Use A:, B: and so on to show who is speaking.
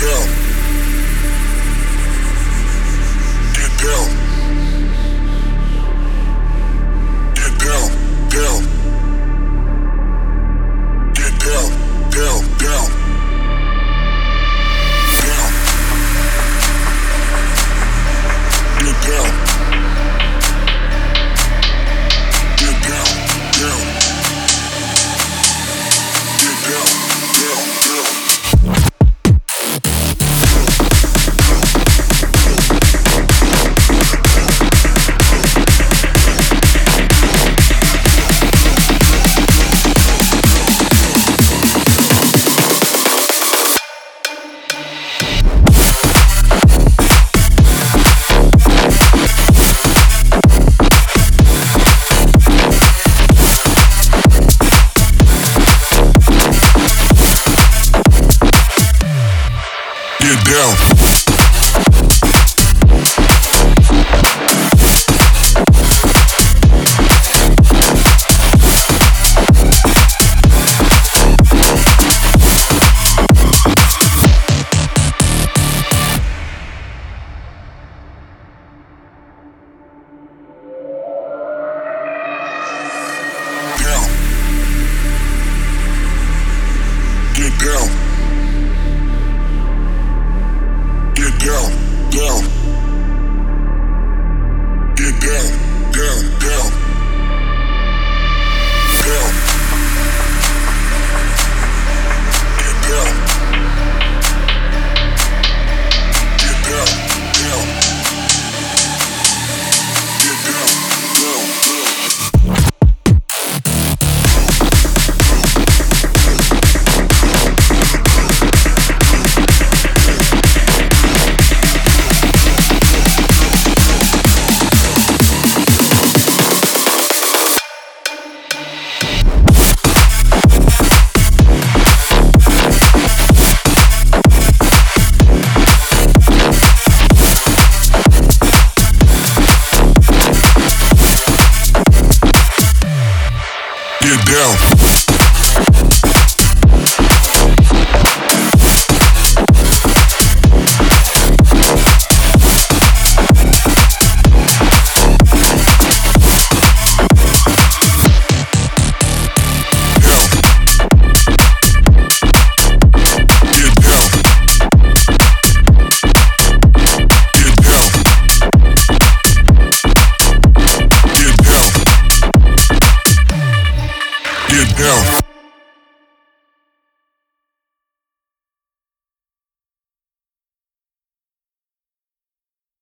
A: down. down. down. down. Yeah.